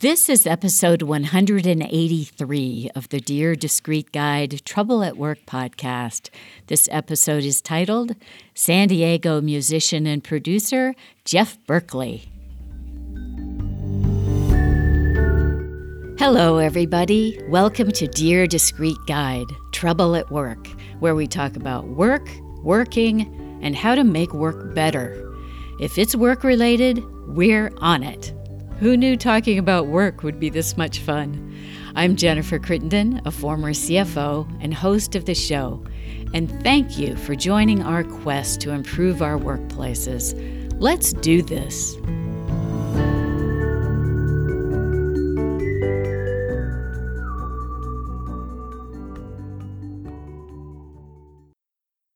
This is episode 183 of the Dear Discreet Guide Trouble at Work podcast. This episode is titled San Diego musician and producer Jeff Berkley. Hello, everybody. Welcome to Dear Discreet Guide Trouble at Work, where we talk about work, working, and how to make work better. If it's work related, we're on it. Who knew talking about work would be this much fun? I'm Jennifer Crittenden, a former CFO and host of the show, and thank you for joining our quest to improve our workplaces. Let's do this.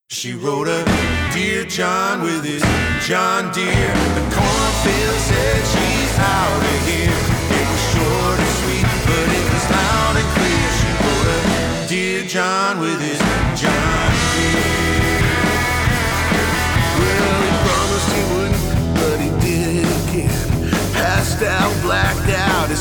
She wrote a Dear John with his John Deere. The cornfield said she's out of here. It was short and sweet, but it was loud and clear. She wrote a Dear John with his John Deere. Well, he promised he wouldn't, but he did it again. Passed out, blacked out at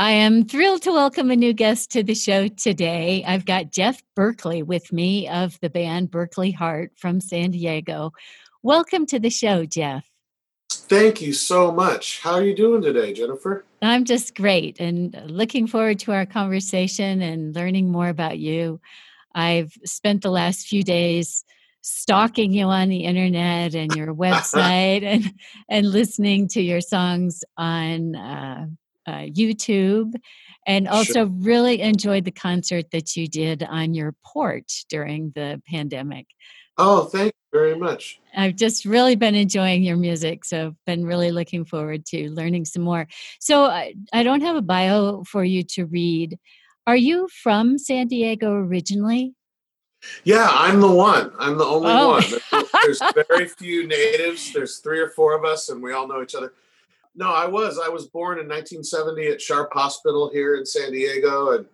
I am thrilled to welcome a new guest to the show today. I've got Jeff Berkley with me of the band Berkley Hart from San Diego. Welcome to the show, Jeff. Thank you so much. How are you doing today, Jennifer? I'm just great and looking forward to our conversation and learning more about you. I've spent the last few days stalking you on the internet and your website and and listening to your songs on uh, uh, YouTube and also really enjoyed the concert that you did on your porch during the pandemic. Oh, thank you very much. I've just really been enjoying your music, so been really looking forward to learning some more. So I, I don't have a bio for you to read. Are you from San Diego originally? Yeah, I'm the one. I'm the only Oh. one. There's very few natives. There's three or four of us, and we all know each other. No, I was. I was born in 1970 at Sharp Hospital here in San Diego, and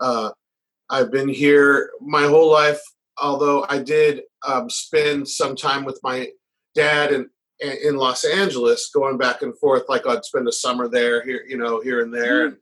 uh, I've been here my whole life. Although I did um, spend some time with my dad in in Los Angeles, going back and forth. Like I'd spend a summer there, here, you know, here and there. And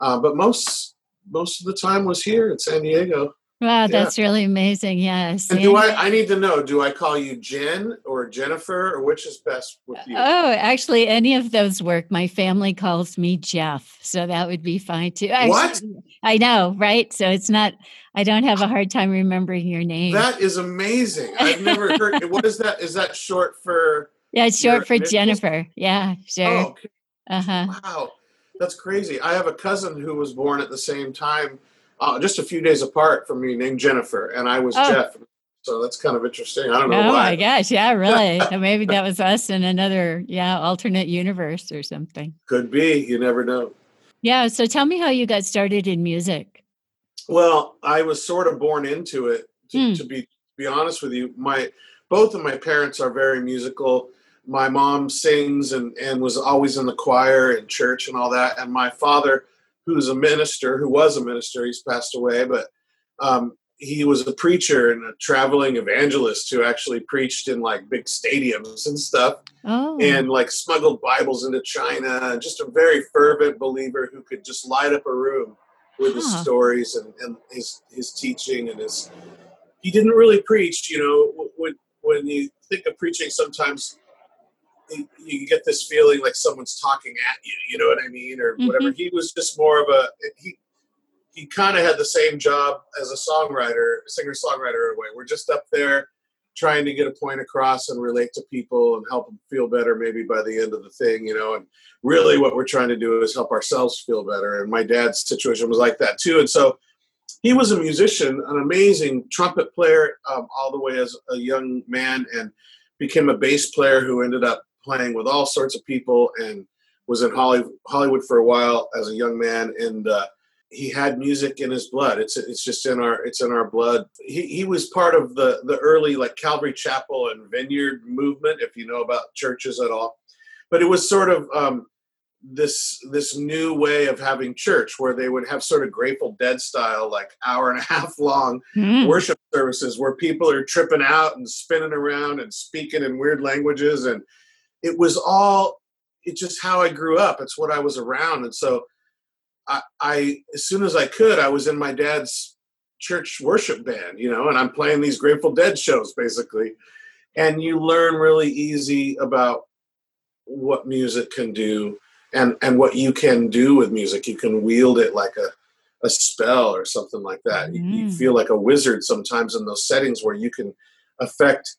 uh, but most most of the time was here in San Diego. Wow, that's really amazing. Yes. And do I? I need to know. Do I call you Jen or Jennifer, or which is best with you? Oh, actually, any of those work. My family calls me Jeff, so that would be fine too. Actually, What? I know, right? So it's not. I don't have a hard time remembering your name. that is amazing. I've never heard. What is that? Is that short for? yeah, it's short for initials? Jennifer. Yeah, sure. Oh, okay. Uh huh. wow, that's crazy. I have a cousin who was born at the same time, uh, just a few days apart from me, named Jennifer, and I was Oh. Jeff. So that's kind of interesting. I don't know Oh why. my gosh! Yeah, really. Maybe that was us in another, yeah, alternate universe or something. Could be. You never know. Yeah. So tell me how you got started in music. Well, I was sort of born into it. To, Hmm. to be to be honest with you, my both of my parents are very musical. My mom sings and and was always in the choir and church and all that. And my father, who's a minister, who was a minister, he's passed away, but um, he was a preacher and a traveling evangelist who actually preached in like big stadiums and stuff Oh, and like smuggled Bibles into China. and Just a very fervent believer who could just light up a room with his stories and, and his his teaching and his. He didn't really preach, you know. When when you think of preaching, sometimes you, you get this feeling like someone's talking at you. You know what I mean, or whatever. He was just more of a he. He kind of had the same job as a songwriter, singer songwriter in a way. We're just up there trying to get a point across and relate to people and help them feel better maybe by the end of the thing you know and really what we're trying to do is help ourselves feel better and my dad's situation was like that too and so he was a musician an amazing trumpet player um, all the way as a young man and became a bass player who ended up playing with all sorts of people and was in Hollywood for a while as a young man and uh, he had music in his blood. It's it's just in our it's in our blood. He he was part of the the early like Calvary Chapel and Vineyard movement, if you know about churches at all. But it was sort of um, this this new way of having church where they would have sort of Grateful Dead style, like hour and a half long Mm. worship services where people are tripping out and spinning around and speaking in weird languages and it was all it's just how I grew up. It's what I was around. And so I, I as soon as I could, I was in my dad's church worship band, you know, and I'm playing these Grateful Dead shows basically. And you learn really easy about what music can do and and what you can do with music. You can wield it like a a spell or something like that. You, you Mm. feel like a wizard sometimes in those settings where you can affect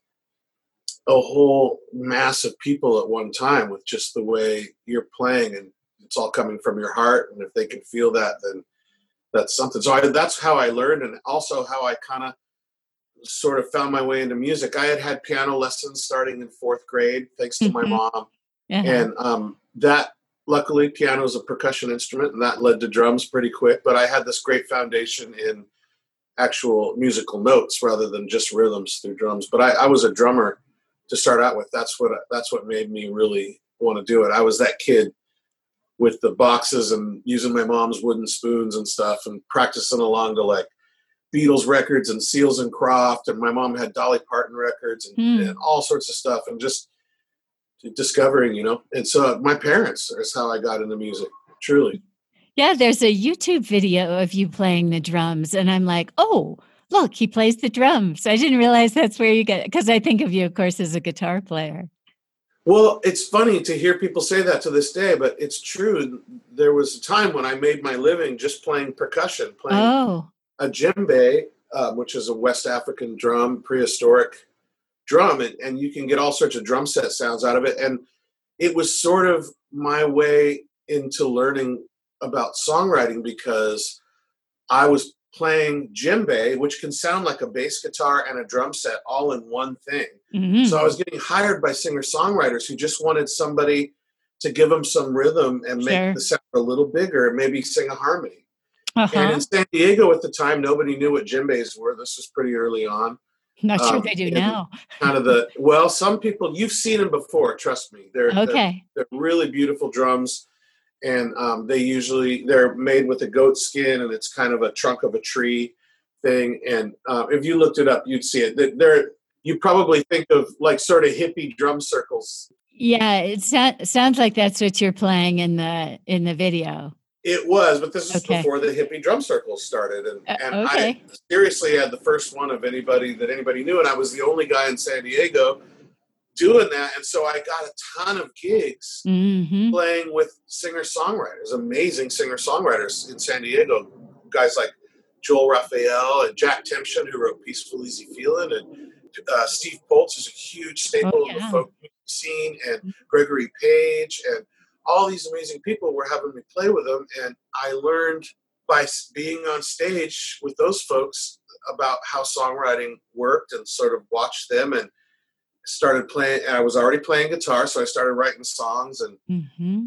a whole mass of people at one time with just the way you're playing and it's all coming from your heart. And if they can feel that then that's something. So I, that's how i learned and also how i kind of sort of found my way into music. I had had piano lessons starting in fourth grade thanks to my Mhm. mom. Uh-huh. and um, that luckily piano is a percussion instrument and that led to drums pretty quick but i had this great foundation in actual musical notes rather than just rhythms through drums. But i, I was a drummer to start out with that's what that's what made me really want to do it i was that kid with the boxes and using my mom's wooden spoons and stuff and practicing along to like Beatles records and Seals and Crofts and my mom had Dolly Parton records and, Hmm. and all sorts of stuff and just discovering, you know. And so my parents is how I got into music, truly. Yeah, there's a YouTube video of you playing the drums, and I'm like, oh, look, he plays the drums. I didn't realize that's where you get because I think of you, of course, as a guitar player. Well, it's funny to hear people say that to this day, but it's true. There was a time when I made my living just playing percussion, playing Oh, a djembe, um, which is a West African drum, prehistoric drum, and, and you can get all sorts of drum set sounds out of it. And it was sort of my way into learning about songwriting because I was playing djembe, which can sound like a bass guitar and a drum set all in one thing. mhm. So I was getting hired by singer songwriters who just wanted somebody to give them some rhythm and make Sure. the sound a little bigger and maybe sing a harmony. And uh-huh. in San Diego at the time, nobody knew what djembes were. This was pretty early on. Not sure um, they do now. Kind of the well, some people you've seen them before. Trust me, they're they're, Okay. they're really beautiful drums, and um, they usually they're made with a goat skin, and it's kind of a trunk of a tree thing. And uh, if you looked it up, you'd see it. They're you probably think of like sort of hippie drum circles. Yeah, it so- sounds like that's what you're playing in the in the video. It was, but this is Okay. before the hippie drum circles started, and, Uh, and okay. I seriously had the first one of anybody that anybody knew, and I was the only guy in San Diego doing that, and so I got a ton of gigs hmm playing with singer songwriters, amazing singer songwriters in San Diego, guys like Joel Rafael and Jack Tempchin, who wrote "Peaceful Easy Feeling," and uh, Steve Poltz is a huge staple Oh, of the folk scene, and Gregory Page, and all these amazing people were having me play with them, and I learned by being on stage with those folks about how songwriting worked, and sort of watched them and started playing. And I was already playing guitar, so I started writing songs and hmm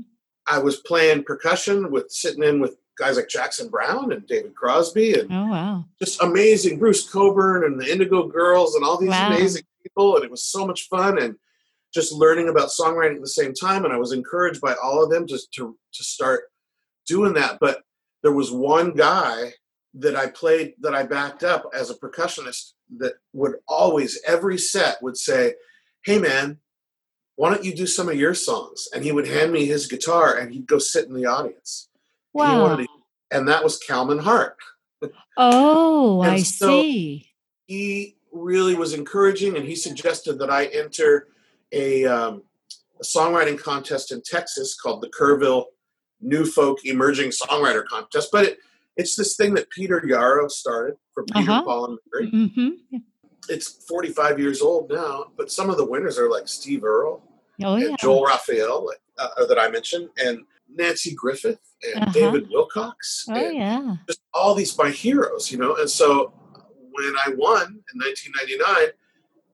I was playing percussion with sitting in with guys like Jackson Browne and David Crosby and Oh wow. just amazing Bruce Cockburn and the Indigo Girls and all these Wow. amazing people and it was so much fun and just learning about songwriting at the same time and I was encouraged by all of them just to to start doing that but there was one guy that I played that I backed up as a percussionist that would always every set would say hey man why don't you do some of your songs and he would hand me his guitar and he'd go sit in the audience Wow. to- and that was Calman Hart Oh, I so- see. he really was encouraging and he suggested that I enter a, um, a songwriting contest in Texas called the Kerrville New Folk Emerging Songwriter Contest. But it, it's this thing that Peter Yarrow started for Peter, Uh-huh. Paul, and Mary. hmm It's 45 years old now, but some of the winners are like Steve Earle Oh and yeah. Joel Rafael like, uh, that I mentioned, and Nanci Griffith and Uh-huh. David Wilcox. Oh and yeah. just all these my heroes, you know. And so when I won in 1999,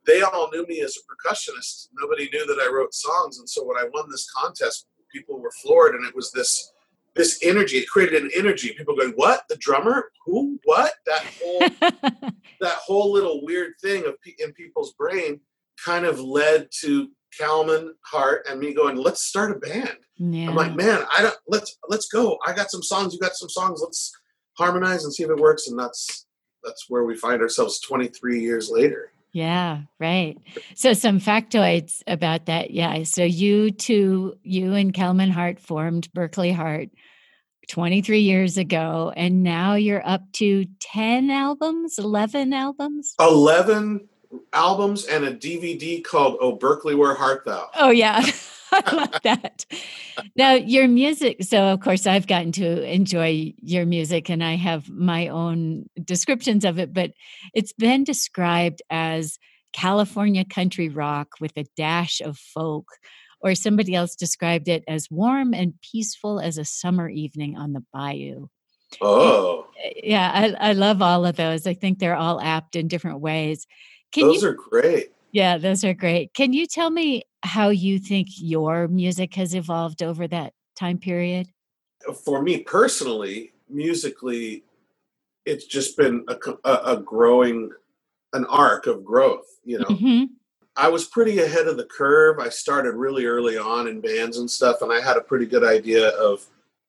they all knew me as a percussionist. Nobody knew that I wrote songs, and so when I won this contest, people were floored, and it was this this energy. It created an energy. People going, "What? The drummer? Who? What?" That whole that whole little weird thing of in people's brain kind of led to Calman Hart and me going, "Let's start a band." yeah. I'm like, "Man, I don't. Let's let's go. I got some songs. You got some songs. Let's harmonize and see if it works." And that's that's where we find ourselves 23 years later. Yeah, right. So some factoids about that. Yeah. So you two, you and Calman Hart formed Berkley Hart 23 years ago, and now you're up to 10 albums, 11 albums. 11 albums and a DVD called "Oh Berkley, Where Heart Thou." Oh, yeah. I love that. Now, your music. So, of course, I've gotten to enjoy your music and I have my own descriptions of it, but it's been described as California country rock with a dash of folk. Or somebody else described it as warm and peaceful as a summer evening on the bayou. Oh, eh, Yeah, I, I love all of those. I think they're all apt in different ways. Can those you are great. Yeah, those are great. Can you tell me how you think your music has evolved over that time period? For me personally, musically, it's just been a, a, a growing, an arc of growth. You know, hmm I was pretty ahead of the curve. I started really early on in bands and stuff, and I had a pretty good idea of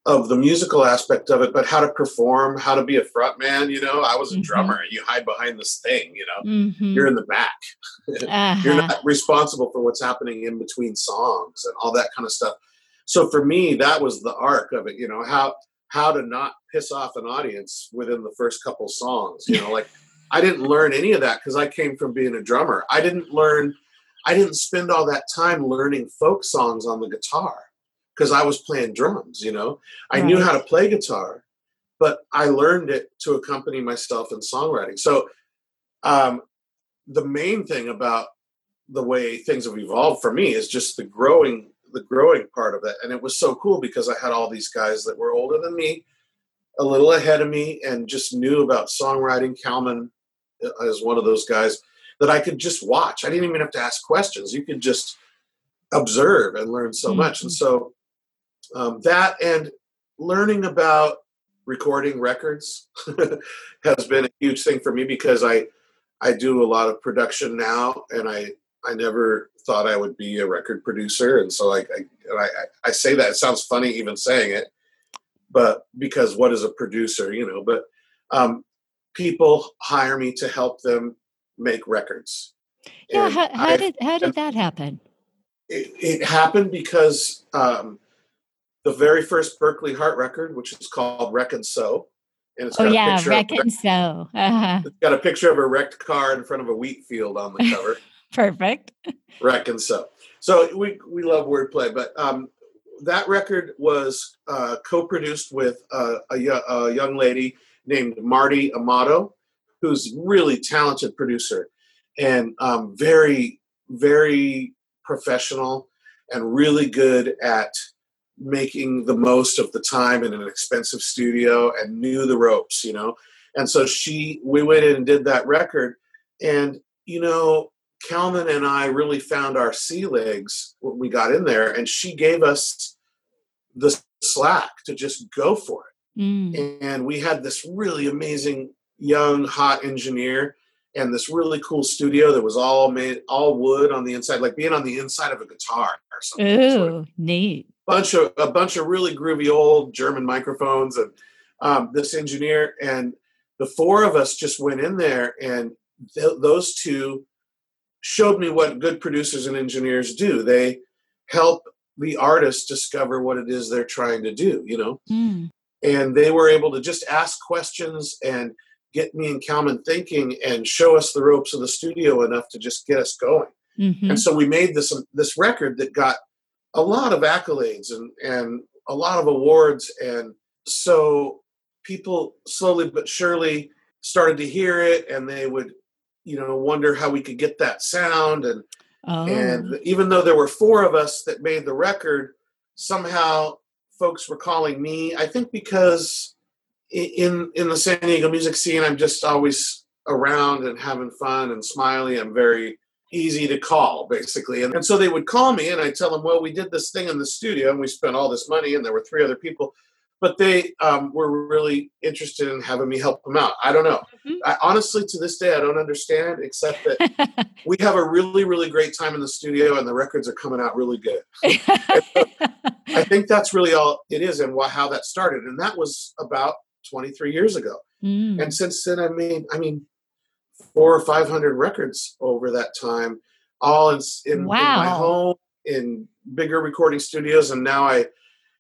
of the musical aspect of it, but how to perform, how to be a front man. You know, I was a Mhm. drummer. You hide behind this thing. You know, hmm you're in the back. You're Uh-huh. not responsible for what's happening in between songs and all that kind of stuff. So for me, that was the arc of it. You know how how to not piss off an audience within the first couple songs. You know, like I didn't learn any of that because I came from being a drummer. I didn't learn. I didn't spend all that time learning folk songs on the guitar because I was playing drums. You know, I knew how to play guitar, but I learned it to accompany myself in songwriting. So um, the main thing about the way things have evolved for me is just the growing the growing part of it. And it was so cool because i had all these guys that were older than me a little ahead of me and just knew about songwriting. Calman uh, is one of those guys that i could just watch. I didn't even have to ask questions. You could just observe and learn so much. And so um, that and learning about recording records has been a huge thing for me because i I do a lot of production now, and I I never thought I would be a record producer, and so like I and I, I say that it sounds funny even saying it, but because what is a producer, you know? But um, people hire me to help them make records. Yeah, And how, how did how did that happen? it, it happened because um, the very first Berkley Hart record, which is called Wreck and Sew, and it's Oh got a yeah, picture of- reckon so. Uh-huh. it's got a picture of a wrecked car in front of a wheat field on the cover. Perfect. Wreck and so. So we we love wordplay, but um, that record was uh, co-produced with uh, a, a young lady named Marty Amato, who's really talented producer and um, very very professional and really good at making the most of the time in an expensive studio and knew the ropes, you know. And so she, we went in and did that record, and you know, Calman and I really found our sea legs when we got in there, and she gave us the slack to just go for it. Mm. And we had this really amazing young hot engineer and this really cool studio that was all made all wood on the inside, like being on the inside of a guitar or something. Like Ooh, neat. Bunch of a bunch of really groovy old German microphones and um, this engineer and the four of us just went in there and th- those two showed me what good producers and engineers do. They help the artist discover what it is they're trying to do, you know, Mm. and they were able to just ask questions and get me and Calman thinking and show us the ropes of the studio enough to just get us going hmm and so we made this this record that got a lot of accolades and and a lot of awards. And so people slowly but surely started to hear it and they would you know wonder how we could get that sound. And Oh, and even though there were four of us that made the record somehow folks were calling me. I think because in in the san diego music scene i'm just always around and having fun and smiley. I'm very easy to call basically and, and so they would call me and i'd tell them well we did this thing in the studio and we spent all this money and there were three other people but they um, were really interested in having me help them out. I don't know. Mhm. I, honestly, to this day, I don't understand, except that we have a really, really great time in the studio, and the records are coming out really good. I think that's really all it is, and why, how that started, and that was about 23 years ago. Mm. And since then, I mean, I mean, four or 500 records over that time, all in, in, in my home, in bigger recording studios. And now I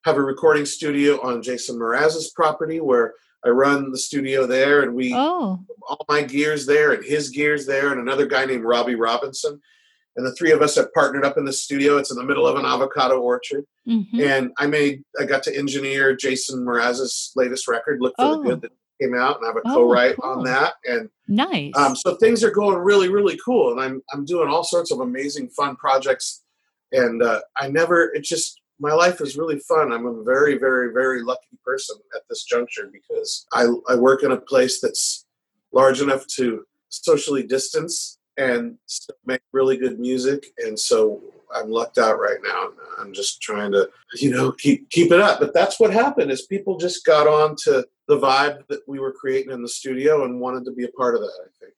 have a recording studio on Jason Mraz's property where I run the studio there and we, oh, all my gears there and his gears there and another guy named Robbie Robinson. And the three of us have partnered up in the studio. It's in the middle of an avocado orchard mhm. and I made I got to engineer Jason Mraz's latest record, Look for Oh. the Good, that came out, and I have a Oh, co-write cool. on that. And nice. um, so things are going really, really cool, and I'm I'm doing all sorts of amazing, fun projects. And uh, I never, it just my life is really fun. I'm a very, very, very lucky person at this juncture because I I work in a place that's large enough to socially distance and make really good music, and so I'm lucked out right now. I'm just trying to, you know, keep keep it up. But that's what happened is people just got on to the vibe that we were creating in the studio and wanted to be a part of that, I think.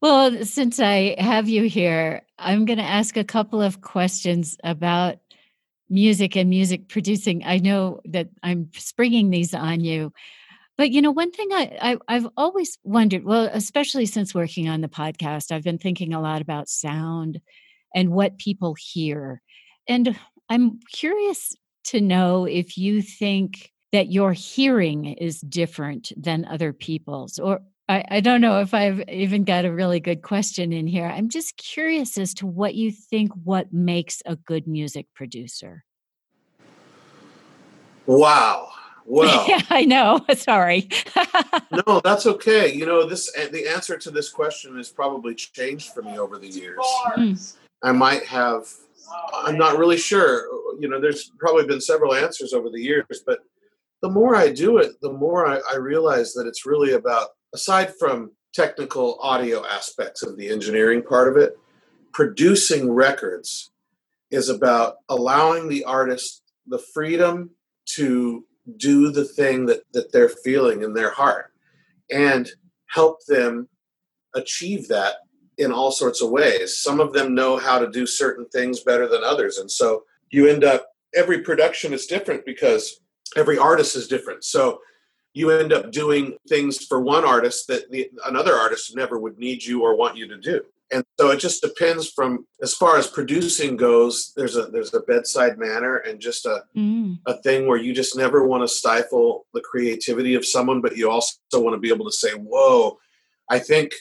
Well, since I have you here, I'm going to ask a couple of questions about music and music producing. I know that I'm springing these on you, but you know, one thing I, I I've always wondered, well, especially since working on the podcast, I've been thinking a lot about sound and what people hear, and I'm curious to know if you think that your hearing is different than other people's, or I, I don't know if I've even got a really good question in here. I'm just curious as to what you think what makes a good music producer. Wow. Well, yeah, I know. Sorry. no, that's okay. You know, this the answer to this question has probably changed for me over the years. Mm. I might have I'm not really sure. You know, there's probably been several answers over the years, but the more I do it, the more I, I realize that it's really about, aside from technical audio aspects of the engineering part of it, producing records is about allowing the artist the freedom to do the thing that, that they're feeling in their heart and help them achieve that in all sorts of ways. Some of them know how to do certain things better than others. And so you end up, every production is different because every artist is different. So you end up doing things for one artist that the, another artist never would need you or want you to do. And so it just depends from as far as producing goes, there's a there's a bedside manner and just a, Mm, a thing where you just never want to stifle the creativity of someone, but you also want to be able to say, Whoa, I think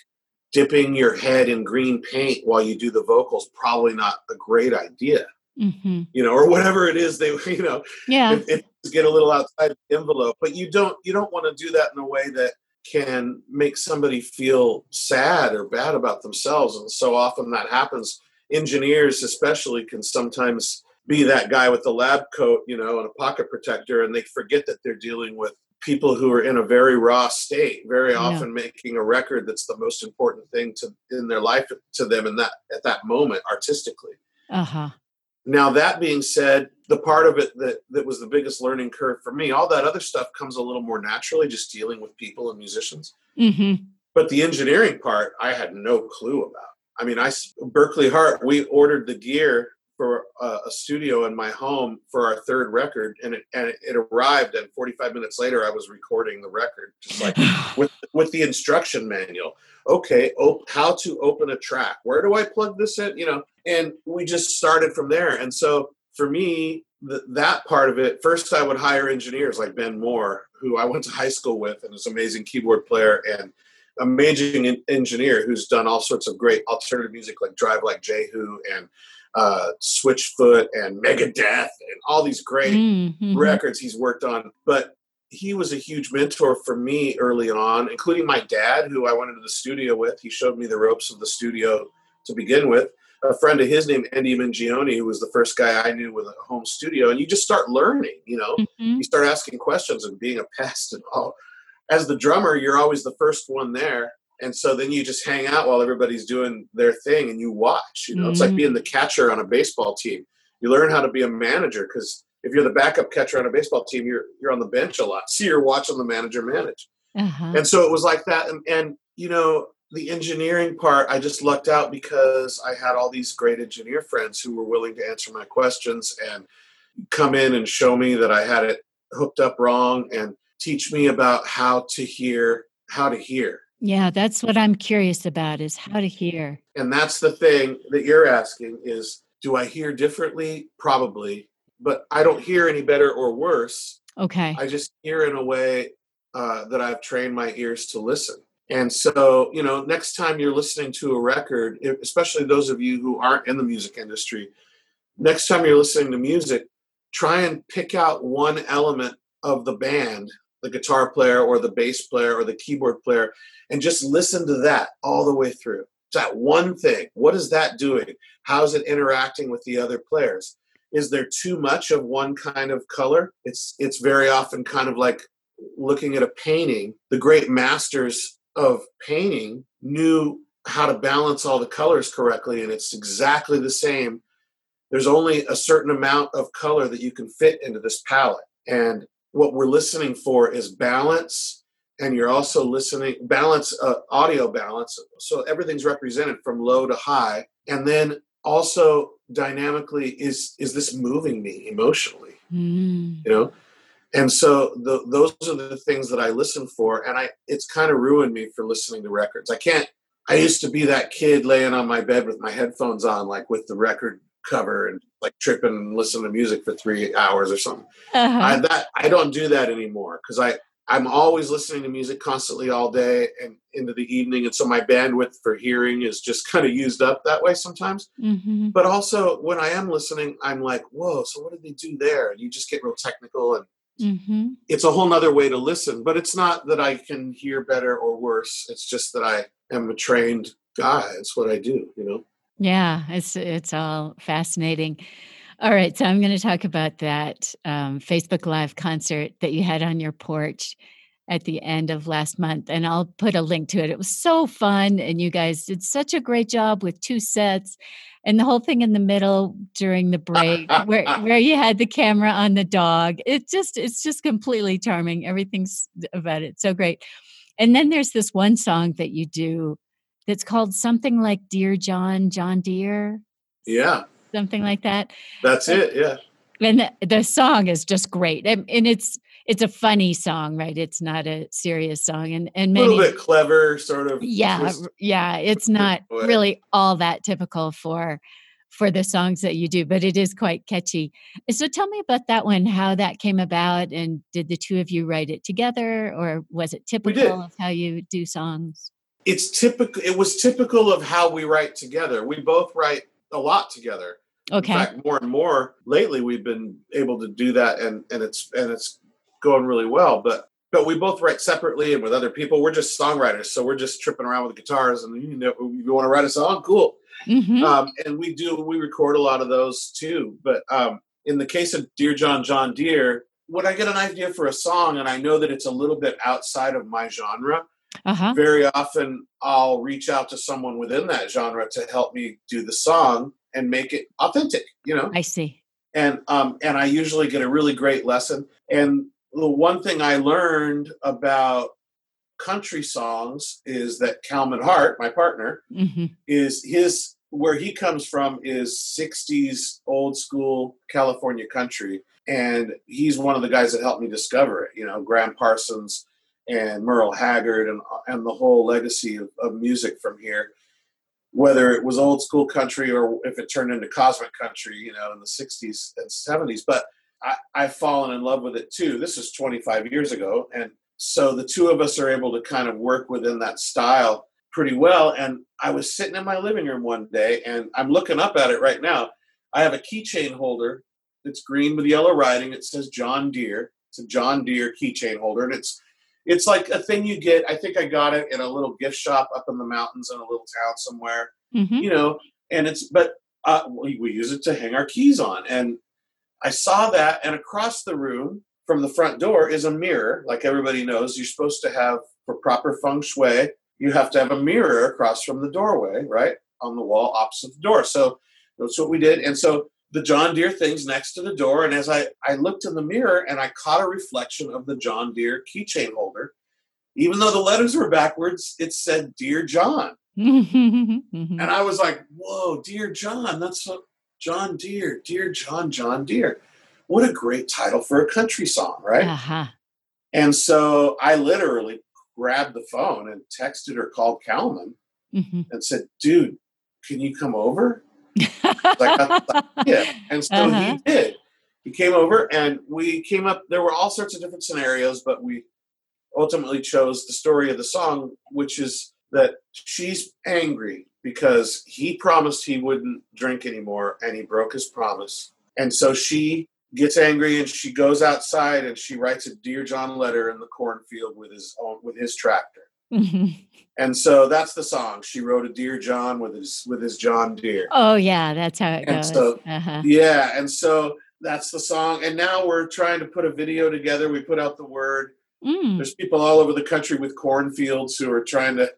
dipping your head in green paint while you do the vocals probably not a great idea. Hmm you know or whatever it is they you know Yeah. if, if get a little outside the envelope but you don't you don't want to do that in a way that can make somebody feel sad or bad about themselves and so often that happens. Engineers especially can sometimes be that guy with the lab coat you know and a pocket protector and they forget that they're dealing with people who are in a very raw state very Yeah. often making a record that's the most important thing to in their life to them in that at that moment artistically Uh huh. now that being said, the part of it that that was the biggest learning curve for me, all that other stuff comes a little more naturally, just dealing with people and musicians. hmm But the engineering part, I had no clue about. I mean, i Berkley Hart we ordered the gear for a, a studio in my home for our third record, and it and it arrived, and 45 minutes later, I was recording the record, just like with with the instruction manual. Okay, op- how to open a track? Where do I plug this in? You know, and we just started from there. And so for me, th- that part of it, first I would hire engineers like Ben Moore, who I went to high school with, and is an amazing keyboard player and amazing en- engineer who's done all sorts of great alternative music like Drive Like Jehu and uh, Switchfoot and Megadeth and all these great Mhm. records he's worked on. But he was a huge mentor for me early on, including my dad, who I went into the studio with. He showed me the ropes of the studio to begin with. A friend of his named Andy Mangione, who was the first guy I knew with a home studio. And you just start learning, you know, Mhm. you start asking questions and being a pest and all. As the drummer, you're always the first one there. And so then you just hang out while everybody's doing their thing and you watch. You know, it's like Mm. being the catcher on a baseball team. You learn how to be a manager because if you're the backup catcher on a baseball team, you're you're on the bench a lot, so you're watching the manager manage. Uh-huh. And so it was like that. And, and you know, the engineering part, I just lucked out because I had all these great engineer friends who were willing to answer my questions and come in and show me that I had it hooked up wrong and teach me about how to hear how to hear. Yeah, that's what I'm curious about is how to hear. And that's the thing that you're asking is do I hear differently? Probably, but I don't hear any better or worse. Okay. I just hear in a way uh, that I've trained my ears to listen. And so, you know, next time you're listening to a record, especially those of you who aren't in the music industry, next time you're listening to music, try and pick out one element of the band, the guitar player or the bass player or the keyboard player, and just listen to that all the way through. That one thing. What is that doing? How's it interacting with the other players? Is there too much of one kind of color? It's it's very often kind of like looking at a painting. The great masters of painting knew how to balance all the colors correctly, and it's exactly the same. There's only a certain amount of color that you can fit into this palette. And what we're listening for is balance and you're also listening balance uh, audio balance so everything's represented from low to high and then also dynamically is is this moving me emotionally? Mm. you know? And so the, those are the things that i listen for and i it's kind of ruined me for listening to records. I can't i used to be that kid laying on my bed with my headphones on like with the record cover and like tripping and listening to music for three hours or something Uh-huh. I that I don't do that anymore because I I'm always listening to music constantly all day and into the evening, and so my bandwidth for hearing is just kind of used up that way sometimes. Mhm. But also when I am listening, I'm like, whoa, so what did they do there? And you just get real technical, and Mhm. it's a whole nother way to listen. But it's not that I can hear better or worse. It's just that I am a trained guy. It's what I do, you know. Yeah, it's it's all fascinating. All right, so I'm going to talk about that um, Facebook Live concert that you had on your porch at the end of last month, and I'll put a link to it. It was so fun, and you guys did such a great job with two sets, and the whole thing in the middle during the break, where where you had the camera on the dog. It just it's just completely charming. Everything's about it so great. And then there's this one song that you do that's called something like Dear John, John Deere, Yeah, something like that. that's it. Yeah. And the, the song is just great. And, and it's it's a funny song, right? It's not a serious song. And and A little bit clever, sort of. yeah, twist. yeah, it's not really all that typical for for the songs that you do, but it is quite catchy. So tell me about that one, how that came about and did the two of you write it together or was it typical of how you do songs? It's typical it was typical of how we write together. We both write a lot together. Okay. in fact more and more lately we've been able to do that and and it's and it's going really well but but we both write separately and with other people. We're just songwriters so we're just tripping around with guitars and you know you want to write a song? Cool. Mhm. um, and we do we record a lot of those too but um, in the case of dear john john deere when i get an idea for a song and i know that it's a little bit outside of my genre Uh-huh. very often I'll reach out to someone within that genre to help me do the song and make it authentic, you know. I see. And um, and I usually get a really great lesson. And the one thing I learned about country songs is that Calman Hart, my partner, hmm is his where he comes from is 60s old school California country. And he's one of the guys that helped me discover it, you know, Gram Parsons and Merle Haggard and and the whole legacy of, of music from here. Whether it was old school country or if it turned into cosmic country, you know, in the 60s and 70s. But I, I've fallen in love with it too. This is 25 years ago. And so the two of us are able to kind of work within that style pretty well. And I was sitting in my living room one day and I'm looking up at it right now. I have a keychain holder. It's green with yellow writing. It says John Deere. It's a John Deere keychain holder. And it's it's like a thing you get. I think I got it in a little gift shop up in the mountains in a little town somewhere hmm you know and it's but uh, we, we use it to hang our keys on and i saw that and across the room from the front door is a mirror like everybody knows you're supposed to have for proper feng shui you have to have a mirror across from the doorway right on the wall opposite the door so that's what we did and so the John Deere things next to the door. And as I, I looked in the mirror and I caught a reflection of the John Deere keychain holder. Even though the letters were backwards, it said Dear John. Mhm. And I was like, whoa, Dear John, that's a, John Deere, Dear John, John Deere. What a great title for a country song, right? Uh-huh. And so I literally grabbed the phone and texted or called Calman Mhm. and said, dude, can you come over? Yeah. And so Uh-huh. he did. He came over and we came up. There were all sorts of different scenarios, but we ultimately chose the story of the song, which is that she's angry because he promised he wouldn't drink anymore and he broke his promise. And so she gets angry and she goes outside and she writes a Dear John letter in the cornfield with his own with his tractor. Mhm. And so that's the song. She wrote a Dear John with his with his John Deere. oh yeah, that's how it And goes. so- uh-huh. Yeah, and so that's the song. And now we're trying to put a video together. We put out the word. Mm. There's people all over the country with cornfields who are trying to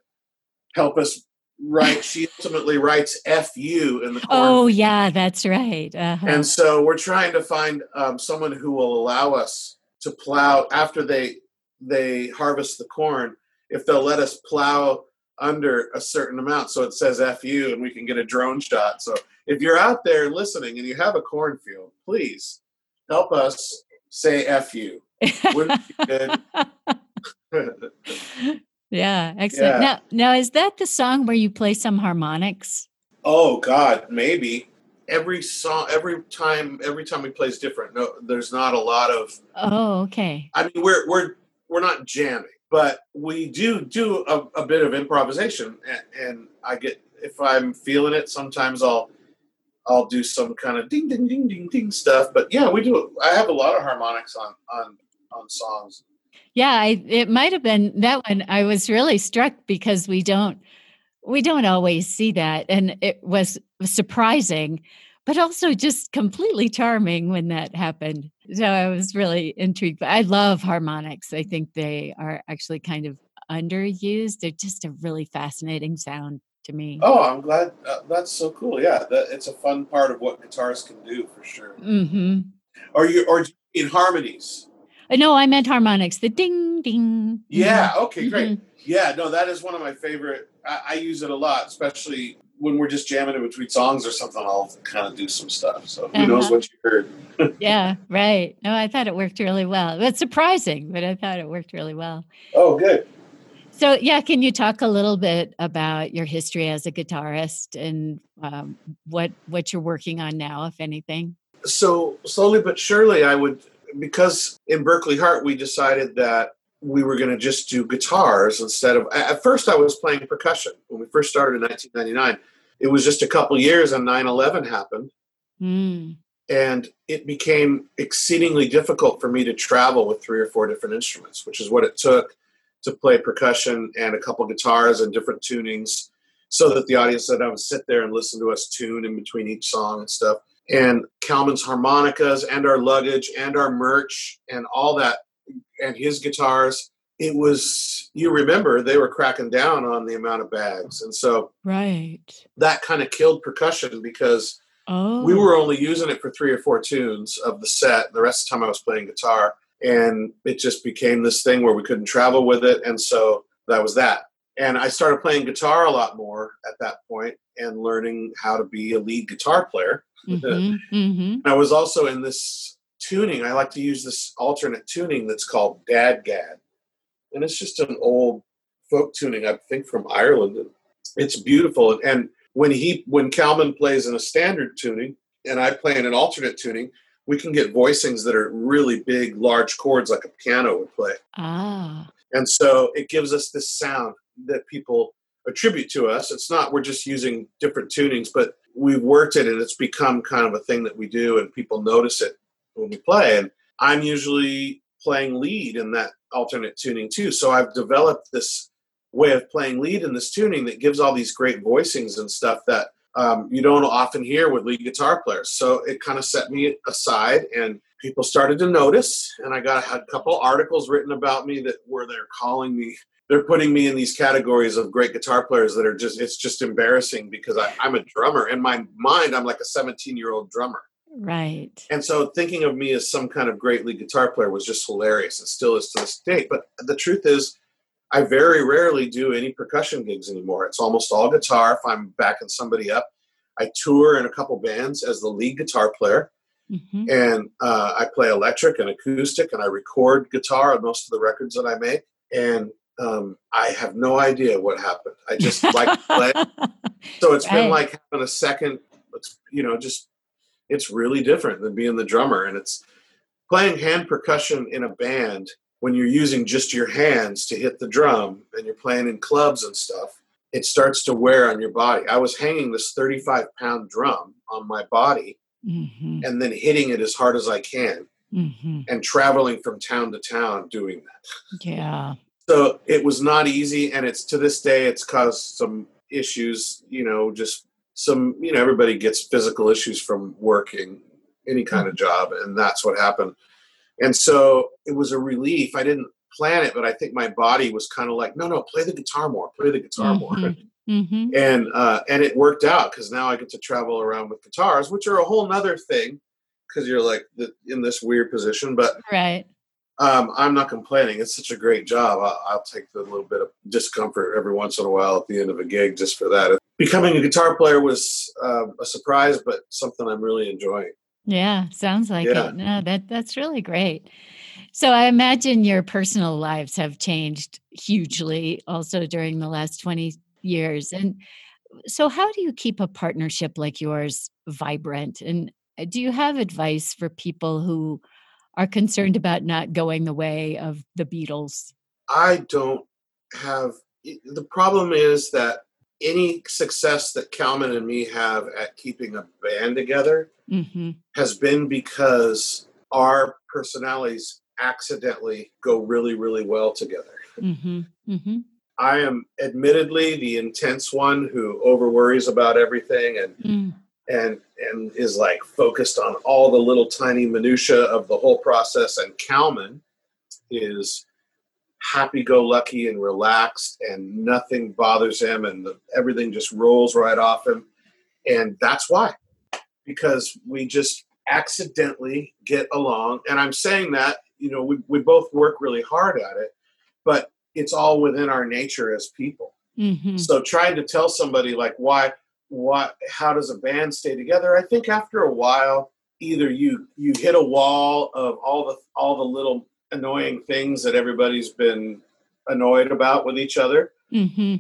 help us write. She ultimately writes "fu" in the corn. Oh yeah, that's right. Uh-huh. And so we're trying to find um, someone who will allow us to plow after they they harvest the corn. If they'll let us plow under a certain amount, so it says "fu" and we can get a drone shot. So if you're out there listening and you have a cornfield, please help us say "fu." Wouldn't it be good? yeah, excellent. Yeah. Now, now is that the song where you play some harmonics? oh God, maybe every song, every time, every time we play is different. No, there's not a lot of Oh, okay. I mean, we're we're we're not jamming, but we do do a, a bit of improvisation, and, and I get if I'm feeling it, sometimes I'll I'll do some kind of ding ding ding ding ding stuff. But yeah, we do. I have a lot of harmonics on on on songs. Yeah, I, it might have been that one. I was really struck because we don't we don't always see that, and it was surprising, but also just completely charming when that happened. So I was really intrigued. I love harmonics. I think they are actually kind of underused. They're just a really fascinating sound to me. Oh, I'm glad. Uh, that's so cool. Yeah, that, it's a fun part of what guitars can do for sure. Mm-hmm. Or you or in harmonies. No, I meant harmonics. The ding ding. Yeah. Okay. Mhm. Great. Yeah. No, that is one of my favorite. I, I use it a lot, especially when we're just jamming in between songs or something. I'll kind of do some stuff. So who knows Uh-huh. what you heard? Yeah, right. No, I thought it worked really well. It's surprising, but I thought it worked really well. Oh, good. So, yeah, can you talk a little bit about your history as a guitarist and um, what what you're working on now, if anything? So slowly but surely, I would because in Berkley Hart we decided that we were going to just do guitars instead of. At first, I was playing percussion when we first started in 1999. It was just a couple years, and 9/11 happened. Mm, and it became exceedingly difficult for me to travel with three or four different instruments, which is what it took to play percussion and a couple guitars and different tunings so that the audience that I would sit there and listen to us tune in between each song and stuff. And Calman's harmonicas and our luggage and our merch and all that and his guitars. It was, you remember, they were cracking down on the amount of bags. And so right. that kind of killed percussion because Oh, we were only using it for three or four tunes of the set. The rest of the time I was playing guitar. And it just became this thing where we couldn't travel with it. And so that was that. And I started playing guitar a lot more at that point and learning how to be a lead guitar player. hmm hmm I was also in this tuning. I like to use this alternate tuning that's called dadgad, And it's just an old folk tuning, I think from Ireland. It's beautiful. And, and when he when Calman plays in a standard tuning and I play in an alternate tuning, we can get voicings that are really big, large chords like a piano would play. Ah, And so it gives us this sound that people attribute to us. It's not we're just using different tunings, but we've worked it and it's become kind of a thing that we do and people notice it when we play. And I'm usually playing lead in that alternate tuning too. So I've developed this way of playing lead in this tuning that gives all these great voicings and stuff that um, you don't often hear with lead guitar players. So it kind of set me aside and people started to notice. And I got a couple articles written about me that were they're calling me, they're putting me in these categories of great guitar players that are just, it's just embarrassing because I, I'm a drummer. In my mind, I'm like a 17 year old drummer. Right. And so thinking of me as some kind of great lead guitar player was just hilarious and still is to this day. But the truth is, I very rarely do any percussion gigs anymore. It's almost all guitar if I'm backing somebody up. I tour in a couple bands as the lead guitar player, hmm and uh, I play electric and acoustic, and I record guitar on most of the records that I make. And um, I have no idea what happened. I just like to play. So it's been like having a second, you know, just it's really different than being the drummer. And it's playing hand percussion in a band when you're using just your hands to hit the drum and you're playing in clubs and stuff. It starts to wear on your body. I was hanging this 35 pound drum on my body hmm and then hitting it as hard as I can hmm and traveling from town to town doing that. Yeah. So it was not easy, and it's to this day it's caused some issues. You know, just some. You know, everybody gets physical issues from working any kind of job, and that's what happened. And so it was a relief. I didn't plan it, but I think my body was kind of like, no, no, play the guitar more, play the guitar more, Mhm. hmm and uh, and it worked out because now I get to travel around with guitars, which are a whole nother thing because you're like the, in this weird position, but Right. um, I'm not complaining. It's such a great job. I'll, I'll take the little bit of discomfort every once in a while at the end of a gig just for that. Becoming a guitar player was uh, a surprise, but something I'm really enjoying. Yeah, sounds like Yeah. it. No, that that's really great. So I imagine your personal lives have changed hugely also during the last 20 years. And so how do you keep a partnership like yours vibrant? And uh, do you have advice for people who are concerned about not going the way of the Beatles? I don't have the problem is that any success that Calman and me have at keeping a band together hmm has been because our personalities accidentally go really, really well together. hmm hmm I am admittedly the intense one who over worries about everything and Mm. and and is like focused on all the little tiny minutia of the whole process. And Calman is happy go lucky and relaxed, and nothing bothers him, and the, everything just rolls right off him. And that's why, because we just accidentally get along. And I'm saying that you know we we both work really hard at it, but it's all within our nature as people. hmm So trying to tell somebody like why why how does a band stay together? I think after a while either you you hit a wall of all the all the little annoying things that everybody's been annoyed about with each other hmm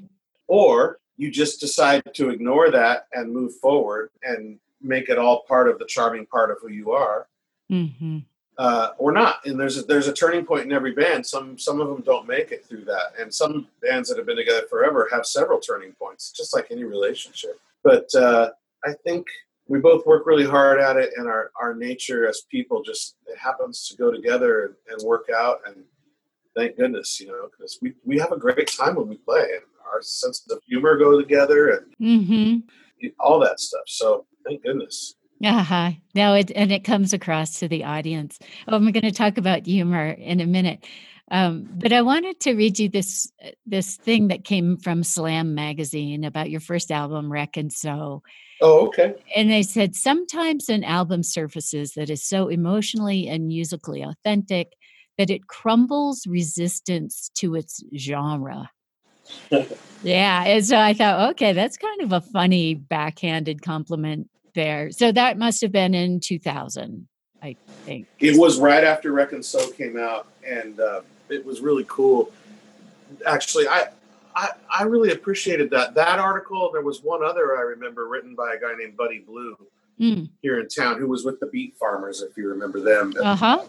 or you just decide to ignore that and move forward and make it all part of the charming part of who you are hmm uh, or not. And there's a, there's a turning point in every band. Some some of them don't make it through that, and some bands that have been together forever have several turning points, just like any relationship. But uh, I think we both work really hard at it, and our our nature as people just it happens to go together and, and work out. And thank goodness, you know, because we we have a great time when we play, and our sense of humor go together, and hmm all that stuff. So thank goodness. Uh-huh. No, it and it comes across to the audience. Oh, I'm going to talk about humor in a minute. Um, but I wanted to read you this uh, this thing that came from Slam magazine about your first album, Wreck and So. Oh, okay. And they said sometimes an album surfaces that is so emotionally and musically authentic that it crumbles resistance to its genre. yeah. And so I thought, okay, that's kind of a funny backhanded compliment there. So that must have been in 2000, I think. It was right after Wreck and So came out, and uh, it was really cool. Actually, I, I I really appreciated that that article. There was one other I remember written by a guy named Buddy Blue Mm, here in town, who was with the Beat Farmers, if you remember them. uh huh.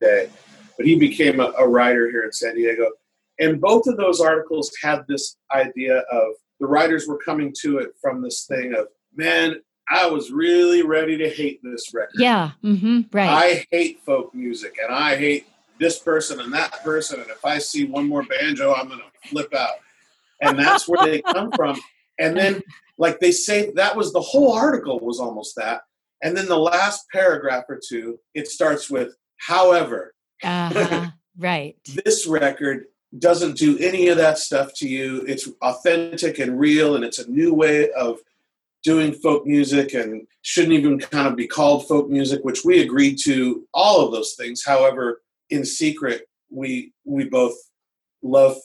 day. But he became a, a writer here in San Diego. And both of those articles had this idea of the writers were coming to it from this thing of, man, I was really ready to hate this record. Yeah. hmm right. I hate folk music and I hate this person and that person. And if I see one more banjo, I'm going to flip out. And that's where they come from. And then, like they say, that was the whole article was almost that. And then the last paragraph or two, it starts with, however, uh-huh. right. this record doesn't do any of that stuff to you. It's authentic and real, and it's a new way of doing folk music and shouldn't even kind of be called folk music, which we agreed to all of those things. However, in secret, we we both love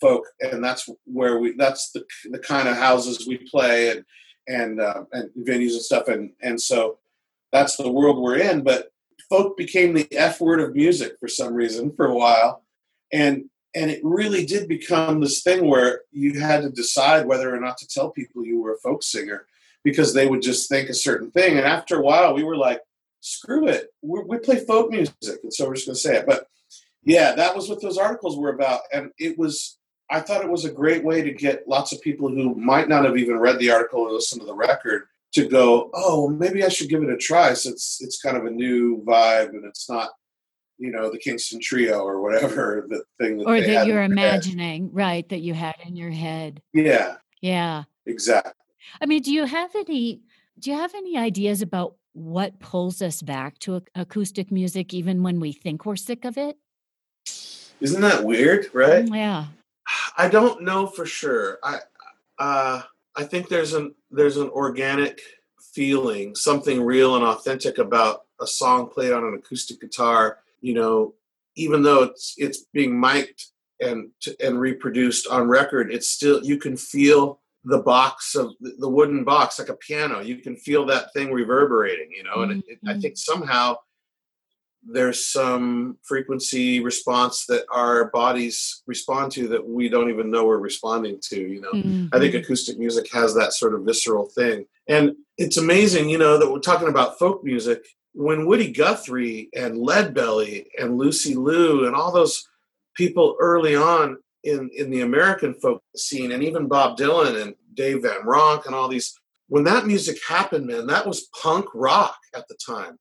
folk, and that's where we that's the the kind of houses we play and and uh, and venues and stuff, and and so that's the world we're in. But folk became the F word of music for some reason for a while, and and it really did become this thing where you had to decide whether or not to tell people you were a folk singer because they would just think a certain thing. And after a while, we were like, screw it, we we play folk music, and so we're just going to say it. But yeah, that was what those articles were about, and it was. I thought it was a great way to get lots of people who might not have even read the article or listened to the record to go, oh, maybe I should give it a try since it's kind of a new vibe and it's not, you know, the Kingston Trio or whatever the thing that or they that you're in their head. imagining, right? That you had in your head. Yeah, Yeah. exactly. I mean, do you have any do you have any ideas about what pulls us back to acoustic music even when we think we're sick of it? Isn't that weird, right? Mm, Yeah. I don't know for sure. I uh, I think there's an there's an organic feeling, something real and authentic about a song played on an acoustic guitar. You know, even though it's it's being mic'd and and reproduced on record, it's still you can feel the box of the wooden box like a piano. You can feel that thing reverberating. You know, and it, it, I Mhm. think somehow there's some frequency response that our bodies respond to that we don't even know we're responding to you know i think Mhm. acoustic music has that sort of visceral thing and it's amazing you know that we're talking about folk music when woody guthrie and leadbelly and lucy liu and all those people early on in in the american folk scene and even bob dylan and dave van ronk and all these when that music happened man that was punk rock at the time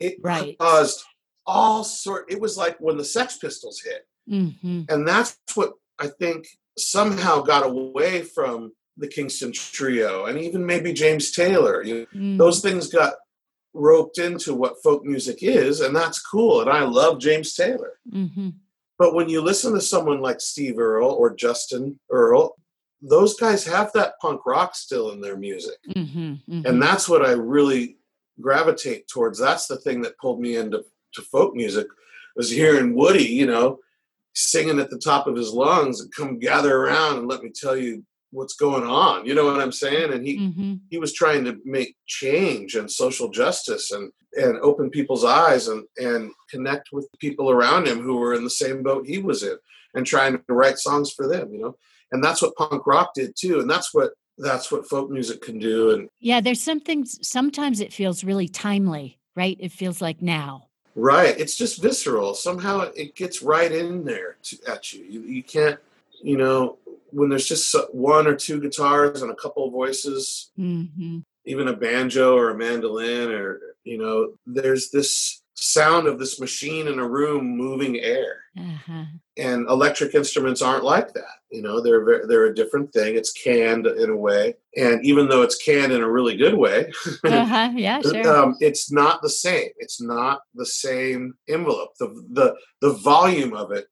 it Right. caused all sort it was like when the sex pistols hit Mhm. and that's what i think somehow got away from the kingston trio and even maybe james taylor you, Mm. those things got roped into what folk music is and that's cool and i love james taylor Mhm. But when you listen to someone like steve earle or justin earle those guys have that punk rock still in their music Mhm. Mhm. and that's what I really gravitate towards. That's the thing that pulled me into to folk music was hearing Woody, you know, singing at the top of his lungs and come gather around and let me tell you what's going on. You know what I'm saying? And he Mhm. he was trying to make change and social justice and and open people's eyes and and connect with people around him who were in the same boat he was in and trying to write songs for them, you know. And that's what punk rock did too. And that's what that's what folk music can do and Yeah, there's something sometimes it feels really timely, right? It feels like now. Right. It's just visceral. Somehow it- it gets right in there to, at you. you. You can't, you know, when there's just one or two guitars and a couple of voices, Mhm. even a banjo or a mandolin, or, you know, there's this sound of this machine in a room moving air. Uh-huh. And electric instruments aren't like that. You know, they're ver- they're a different thing. It's canned in a way, and even though it's canned in a really good way, Uh-huh. Yeah, sure. um, it's not the same. It's not the same envelope. The the the volume of it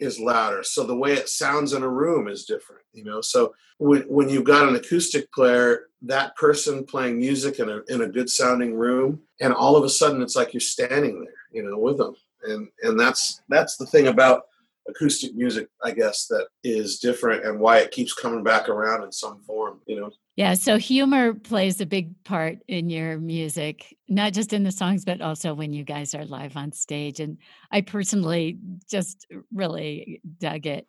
is louder, so the way it sounds in a room is different. You know, so when when you've got an acoustic player, that person playing music in a in a good sounding room, and all of a sudden it's like you're standing there, you know, with them, and and that's that's the thing about acoustic music, I guess, that is different and why it keeps coming back around in some form. You know. Yeah, so humor plays a big part in your music, not just in the songs, but also when you guys are live on stage. And I personally just really dug it.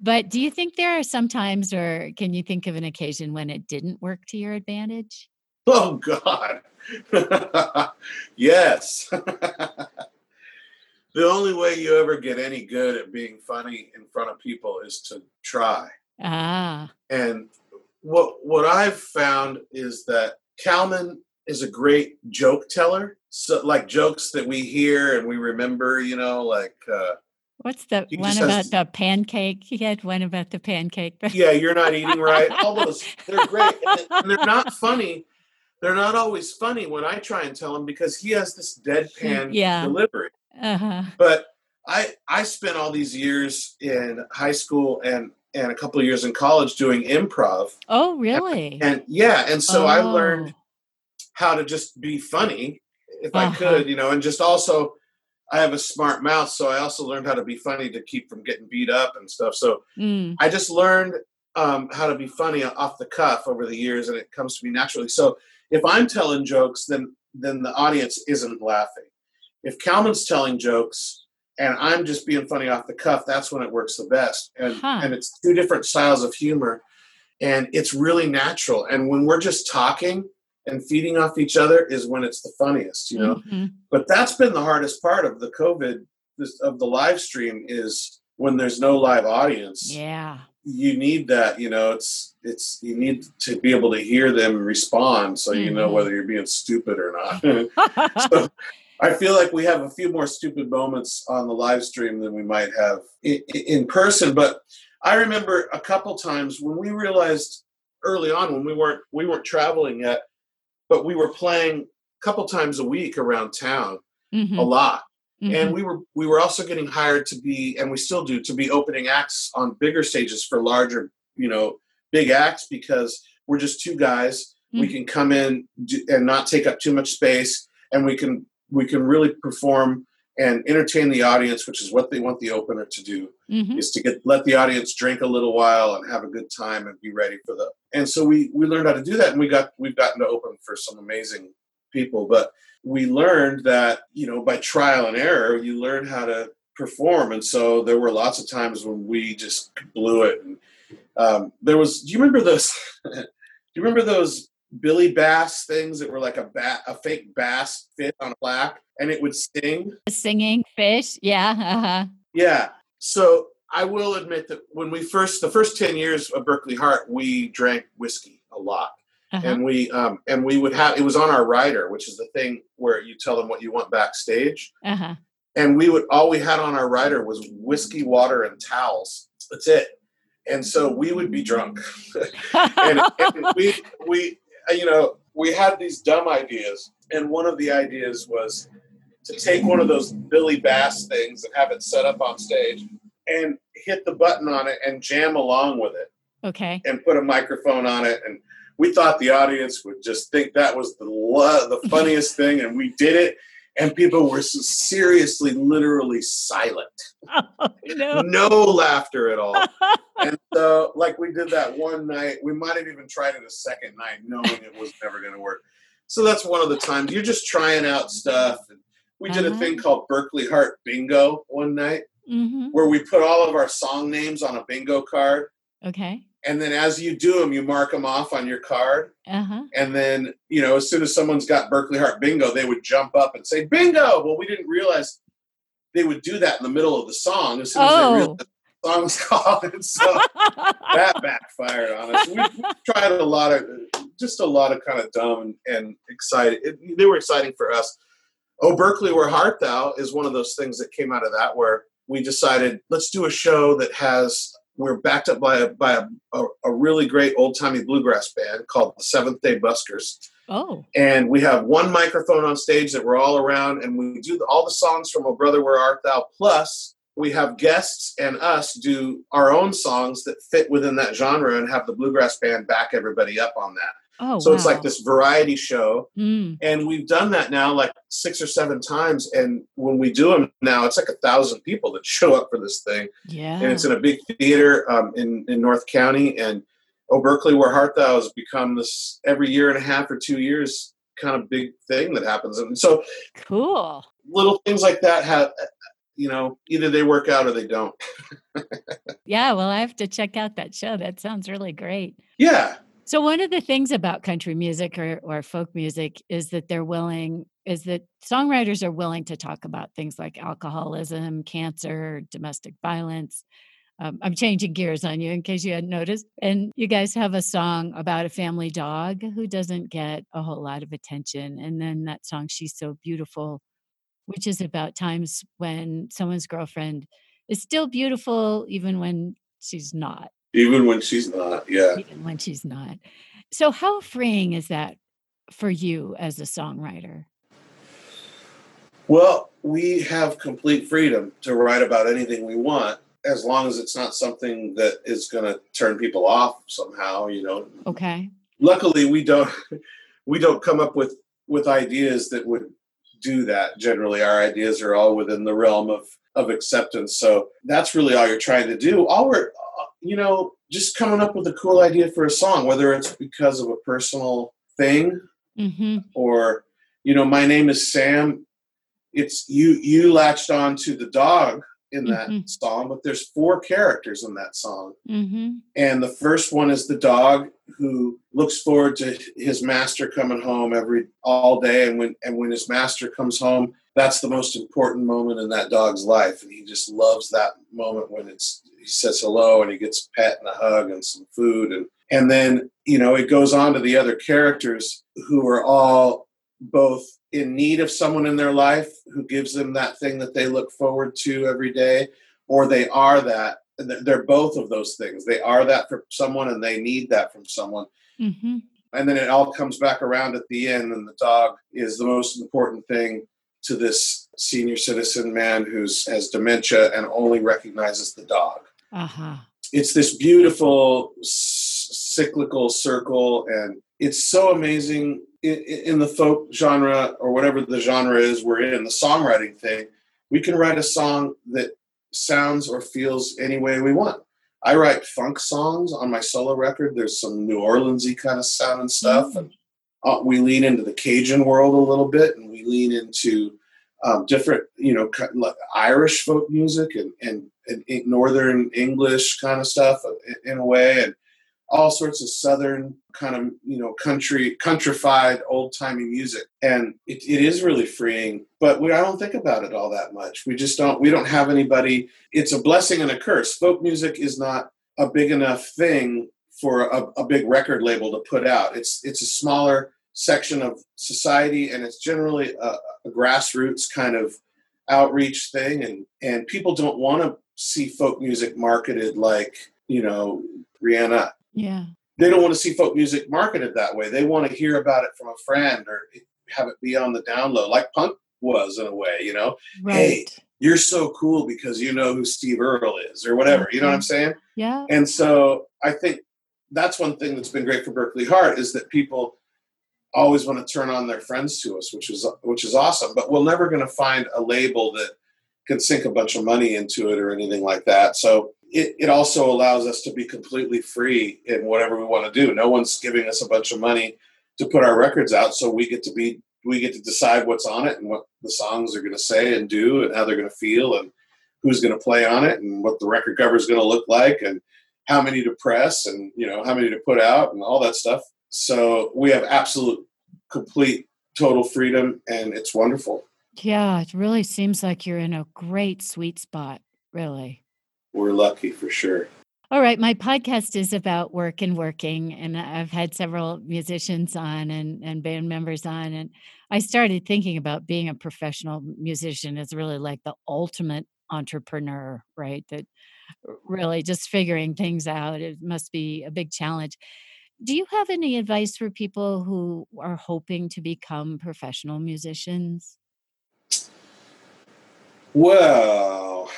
But do you think there are some times, or can you think of an occasion when it didn't work to your advantage? Oh God. yes. the only way you ever get any good at being funny in front of people is to try. Ah, And what what I've found is that Calman is a great joke teller. So like jokes that we hear and we remember, you know, like uh, what's the one about the pancake? He had one about the pancake. yeah, you're not eating right. All those they're great, and, they're not funny. They're not always funny when I try and tell them because he has this deadpan Yeah. delivery. Uh-huh. but I I spent all these years in high school and and a couple of years in college doing improv. Oh, really? And yeah, and so I learned Oh. how to just be funny if I Uh-huh. could, you know, and just also I have a smart mouth, so I also learned how to be funny to keep from getting beat up and stuff. So Mm, I just learned um, how to be funny off the cuff over the years, and it comes to me naturally. So if I'm telling jokes, then then the audience isn't laughing. If Calman's telling jokes and I'm just being funny off the cuff, that's when it works the best. And Huh. and it's two different styles of humor, and it's really natural. And when we're just talking and feeding off each other is when it's the funniest, you know mhm. but that's been the hardest part of the covid this, of the live stream is when there's no live audience Yeah. you need that you know it's it's you need to be able to hear them respond so you know Mhm. whether you're being stupid or not so i feel like we have a few more stupid moments on the live stream than we might have in, in person but i remember a couple times when we realized early on when we weren't we weren't traveling yet but we were playing a couple times a week around town Mhm, a lot mhm. and we were we were also getting hired to be and we still do to be opening acts on bigger stages for larger you know big acts because we're just two guys we Mhm. can come in do, and not take up too much space and we can we can really perform and entertain the audience which is what they want the opener to do Mhm. is to get let the audience drink a little while and have a good time and be ready for the and so we we learned how to do that and we got we've gotten to open for some amazing people but we learned that you know by trial and error you learn how to perform and so there were lots of times when we just blew it and um, there was do you remember those do you remember those billy bass things that were like a bat a fake bass fit on a plaque and it would sing A Singing fish. Yeah. Uh-huh. yeah. So I will admit that when we first, the first 10 years of Berkley Hart, we drank whiskey a lot. Uh-huh. And we, um, and we would have, it was on our rider, which is the thing where you tell them what you want backstage. Uh-huh. And we would, all we had on our rider was whiskey, water, and towels. That's it. And so we would be drunk. and, and we, we, Uh, you know, we had these dumb ideas. And one of the ideas was to take one of those Billy Bass things and have it set up on stage and hit the button on it and jam along with it okay. and put a microphone on it. And we thought the audience would just think that was the lo- the funniest thing, and we did it. And people were seriously, literally silent. Oh, no. No laughter at all. And so, like, we did that one night. We might have even tried it a second night, knowing it was never going to work. So that's one of the times you're just trying out stuff. And we did a Uh-huh. thing called Berkley Hart Bingo one night, hmm where we put all of our song names on a bingo card, Okay. And then as you do them, you mark them off on your card. Uh-huh. And then, you know, as soon as someone's got Berkley Hart Bingo, they would jump up and say bingo. Well, we didn't realize they would do that in the middle of the song as soon as Oh. they realized the song was called. And so that backfired on us. We, we tried a lot of, just a lot of kind of dumb and, and excited. It, they were exciting for us. Oh, Berkley, where heart thou is one of those things that came out of that where we decided let's do a show that has we're backed up by a by a, a, a really great old timey bluegrass band called the Seventh Day Buskers, oh. and we have one microphone on stage that we're all around, and we do the, all the songs from "Oh Brother, Where Art Thou." Plus, we have guests and us do our own songs that fit within that genre, and have the bluegrass band back everybody up on that. Oh, so it's like this variety show Mm. and we've done that now like six or seven times and when we do them now it's like a thousand people that show up for this thing Yeah. and it's in a big theater um, in, in north county and oh berkley where heart thou has become this every year and a half or two years kind of big thing that happens and so cool. little things like that have you know either they work out or they don't Yeah. Well, I have to check out that show. That sounds really great. yeah So one of the things about country music or, or folk music is that they're willing is that songwriters are willing to talk about things like alcoholism, cancer, domestic violence. Um, I'm changing gears on you in case you hadn't noticed. And you guys have a song about a family dog who doesn't get a whole lot of attention. And then that song, She's So Beautiful, which is about times when someone's girlfriend is still beautiful, even when she's not even when she's not yeah even when she's not. So, how freeing is that for you as a songwriter? Well, we have complete freedom to write about anything we want. as long as it's not something that is going to turn people off somehow, you know. Okay. Luckily, we don't we don't come up with with ideas that would do that. Generally, our ideas are all within the realm of of acceptance. So that's really all you're trying to do. All we're you know, just coming up with a cool idea for a song, whether it's because of a personal thing Mm-hmm. or you know, my name is Sam. It's you you latched on to the dog in that Mhm. song, but there's four characters in that song. Mm-hmm. And the first one is the dog who looks forward to his master coming home every all day and when and when his master comes home, that's the most important moment in that dog's life. And he just loves that moment when it's he says hello and he gets a pet and a hug and some food. And and then, you know, it goes on to the other characters who are all both in need of someone in their life who gives them that thing that they look forward to every day or they are that they're- they're both of those things. They are that for someone and they need that from someone. Mm-hmm. and then it all comes back around at the end and the dog is the most important thing to this senior citizen man who's has dementia and only recognizes the dog. Uh-huh. it's this beautiful s- cyclical circle and it's so amazing in, in the folk genre or whatever the genre is we're in the songwriting thing we can write a song that sounds or feels any way we want. I write funk songs on my solo record. There's some new orleansy kind of sounding stuff and uh, we lean into the cajun world a little bit and we lean into um, different you know irish folk music and, and, and northern english kind of stuff uh, in, in a way and all sorts of southern kind of you know country countrified old timey music. And it, it is really freeing but we i don't think about it all that much. We just don't we don't have anybody. It's a blessing and a curse. Folk music is not a big enough thing for a, a big record label to put out it's it's a smaller section of society and it's generally a, a grassroots kind of outreach thing and and people don't want to see folk music marketed like you know rihanna Yeah. they don't want to see folk music marketed that way. They want to hear about it from a friend or have it be on the down low, like punk was in a way, you know. Right. You're so cool because you know who Steve Earle is or whatever. You know what I'm saying? Yeah. And so I think that's one thing that's been great for Berkley Hart is that people always want to turn on their friends to us, which is which is awesome. But we're never going to find a label that can sink a bunch of money into it or anything like that. So it, it also allows us to be completely free in whatever we want to do. No one's giving us a bunch of money to put our records out, so we get to be we get to decide what's on it and what the songs are going to say and do and how they're going to feel and who's going to play on it and what the record cover is going to look like and how many to press and you know how many to put out and all that stuff. So we have absolute, complete, total freedom, and it's wonderful. Yeah. It really seems like you're in a great sweet spot, really. We're lucky for sure. All right, my podcast is about work and working, and I've had several musicians on and, and band members on. And I started thinking about being a professional musician as really like the ultimate entrepreneur, right? That really just figuring things out. It must be a big challenge. Do you have any advice for people who are hoping to become professional musicians? Well,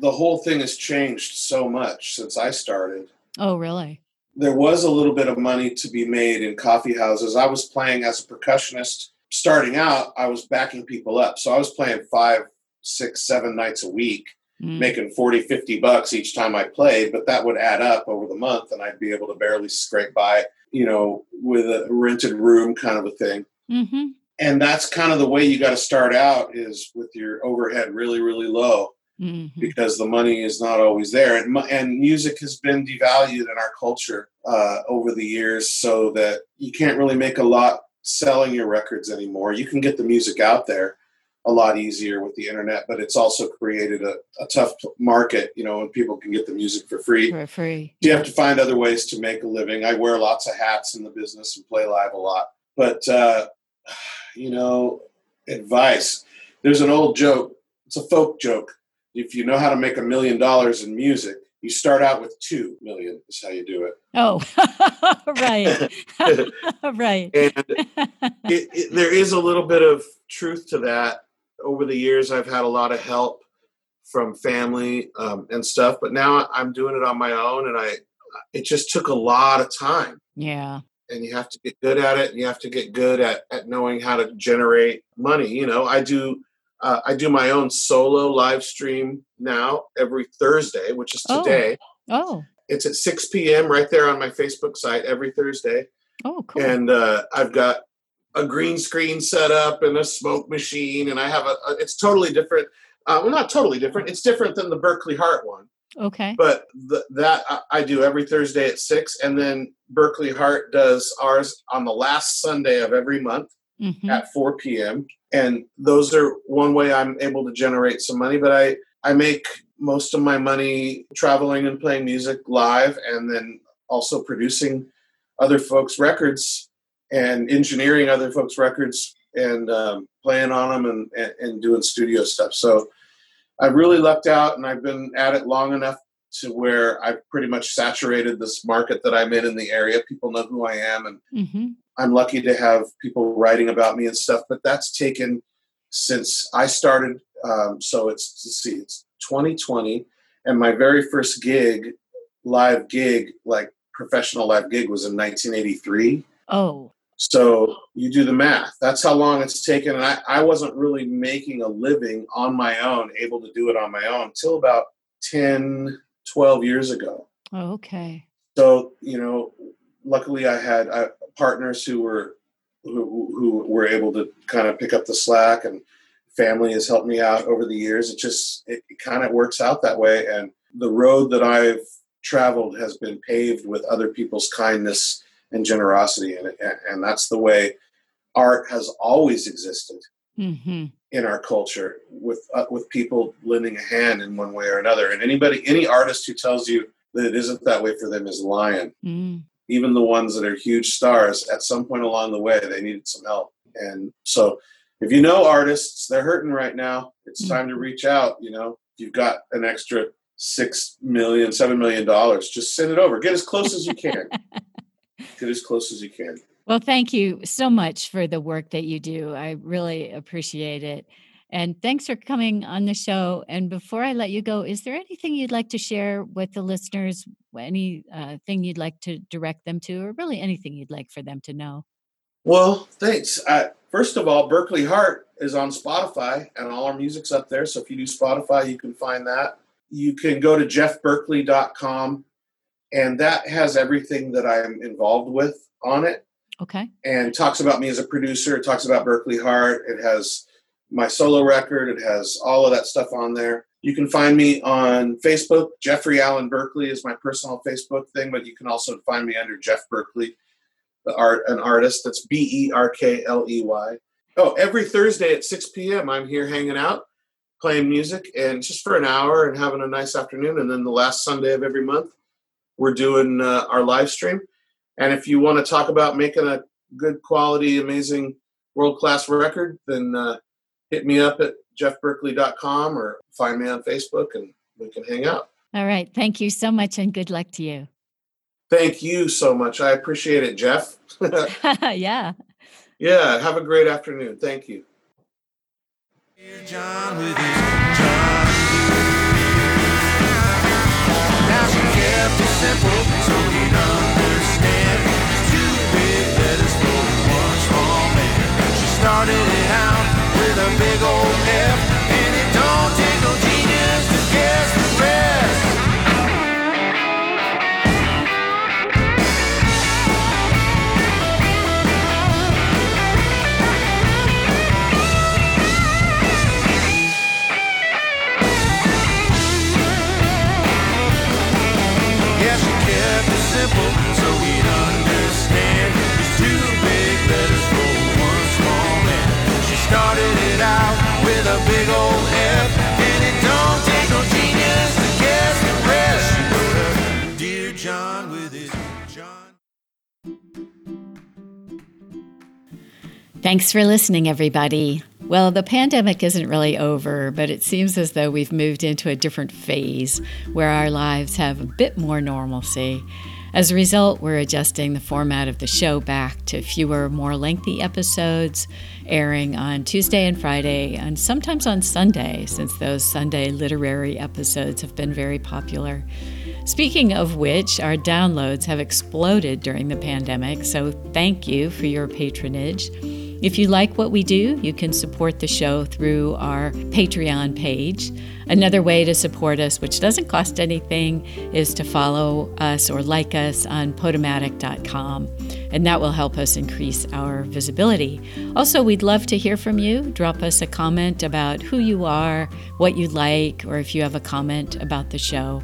the whole thing has changed so much since I started. Oh, really? There was a little bit of money to be made in coffee houses. I was playing as a percussionist. Starting out, I was backing people up. So I was playing five, six, seven nights a week, Mm, making 40, 50 bucks each time I played, but that would add up over the month and I'd be able to barely scrape by, you know, with a rented room kind of a thing. Mm-hmm. And that's kind of the way you got to start out is with your overhead really, really low. Mm-hmm. because the money is not always there. And, and music has been devalued in our culture uh, over the years so that you can't really make a lot selling your records anymore. You can get the music out there a lot easier with the internet, but it's also created a, a tough market, you know, and people can get the music for free. For free. You have to find other ways to make a living. I wear lots of hats in the business and play live a lot. But, uh, you know, advice. There's an old joke, it's a folk joke. If you know how to make a million dollars in music, you start out with two million, is how you do it. Oh, right. right. And it, it, there is a little bit of truth to that. Over the years, I've had a lot of help from family um, and stuff. But now I'm doing it on my own, and I it just took a lot of time. Yeah. And you have to get good at it. And you have to get good at, at knowing how to generate money. You know, I do uh, I do my own solo live stream now every Thursday, which is today. Oh. oh. It's at 6 p.m. right there on my Facebook site every Thursday. Oh, cool. And uh, I've got a green screen set up and a smoke machine, and I have a, a it's totally different. Uh, well, not totally different. It's different than the Berkley Hart one. Okay. But the, that I, I do every Thursday at six, and then Berkley Hart does ours on the last Sunday of every month Mhm. at 4 p.m. And those are one way I'm able to generate some money. But I I make most of my money traveling and playing music live, and then also producing other folks' records and engineering other folks' records and um, playing on them and, and, doing studio stuff. So I've really lucked out, and I've been at it long enough to where I've pretty much saturated this market that I'm in in the area. People know who I am, and Mhm. I'm lucky to have people writing about me and stuff, but that's taken since I started. Um, so it's let's see, it's 2020, and my very first gig, live gig, like professional live gig, was in 1983. Oh. So you do the math. That's how long it's taken, and I, I wasn't really making a living on my own, able to do it on my own, till about 10, 12 years ago. Oh, okay. So you know, luckily I had uh, partners who were who, who were able to kind of pick up the slack, and family has helped me out over the years. It just it, it kind of works out that way, and the road that I've traveled has been paved with other people's kindness and generosity, and and, and that's the way art has always existed hmm in our culture with uh, with people lending a hand in one way or another. And anybody, any artist who tells you that it isn't that way for them is lying. Mm. Even the ones that are huge stars, at some point along the way, they needed some help. And so, if you know artists, they're hurting right now. It's time to reach out. You know, you've got an extra six million, seven million dollars, just send it over. Get as close as you can. Get as close as you can. Well, thank you so much for the work that you do. I really appreciate it. And thanks for coming on the show. And before I let you go, is there anything you'd like to share with the listeners? Any uh, thing you'd like to direct them to, or really anything you'd like for them to know? Well, thanks. Uh, first of all, Berkley Hart is on Spotify, and all our music's up there. So if you do Spotify, you can find that. You can go to jeffberkley.com, and that has everything that I'm involved with on it, Okay. and talks about me as a producer. It talks about Berkley Hart. It has my solo record. It has all of that stuff on there. You can find me on Facebook. Jeffrey Allen Berkley is my personal Facebook thing, but you can also find me under Jeff Berkley the art an artist. That's B E R K L E Y. Oh, every Thursday at 6 p.m. I'm here hanging out, playing music, and just for an hour and having a nice afternoon. And then the last Sunday of every month, we're doing uh, our live stream. And if you want to talk about making a good quality, amazing, world class record, then uh, hit me up at jeffberkley.com or find me on Facebook and we can hang out. All right. Thank you so much, and good luck to you. Thank you so much. I appreciate it, Jeff. yeah. yeah, have a great afternoon. Thank you. Simple so he'd understand. Two big letters for one small man. She started it out with a big old simple so he'd understand. It's two big letters for one small man. She started it out with a big old F, and it don't take no genius to guess the rest. She wrote a Dear John with his John. Thanks for listening, everybody. Well, the pandemic isn't really over, but it seems as though we've moved into a different phase where our lives have a bit more normalcy. As a result, we're adjusting the format of the show back to fewer, more lengthy episodes, airing on Tuesday and Friday, and sometimes on Sunday, since those Sunday literary episodes have been very popular. Speaking of which, our downloads have exploded during the pandemic, so thank you for your patronage. If you like what we do, you can support the show through our Patreon page. Another way to support us, which doesn't cost anything, is to follow us or like us on Podomatic.com, and that will help us increase our visibility. Also, we'd love to hear from you. Drop us a comment about who you are, what you like, or if you have a comment about the show.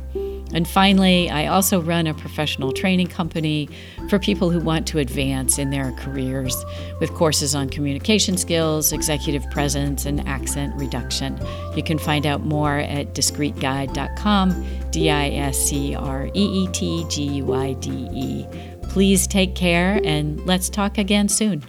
And finally, I also run a professional training company for people who want to advance in their careers with courses on communication skills, executive presence, and accent reduction. You can find out more at discreetguide.com, D I S C R E E T G U I D E. Please take care and let's talk again soon.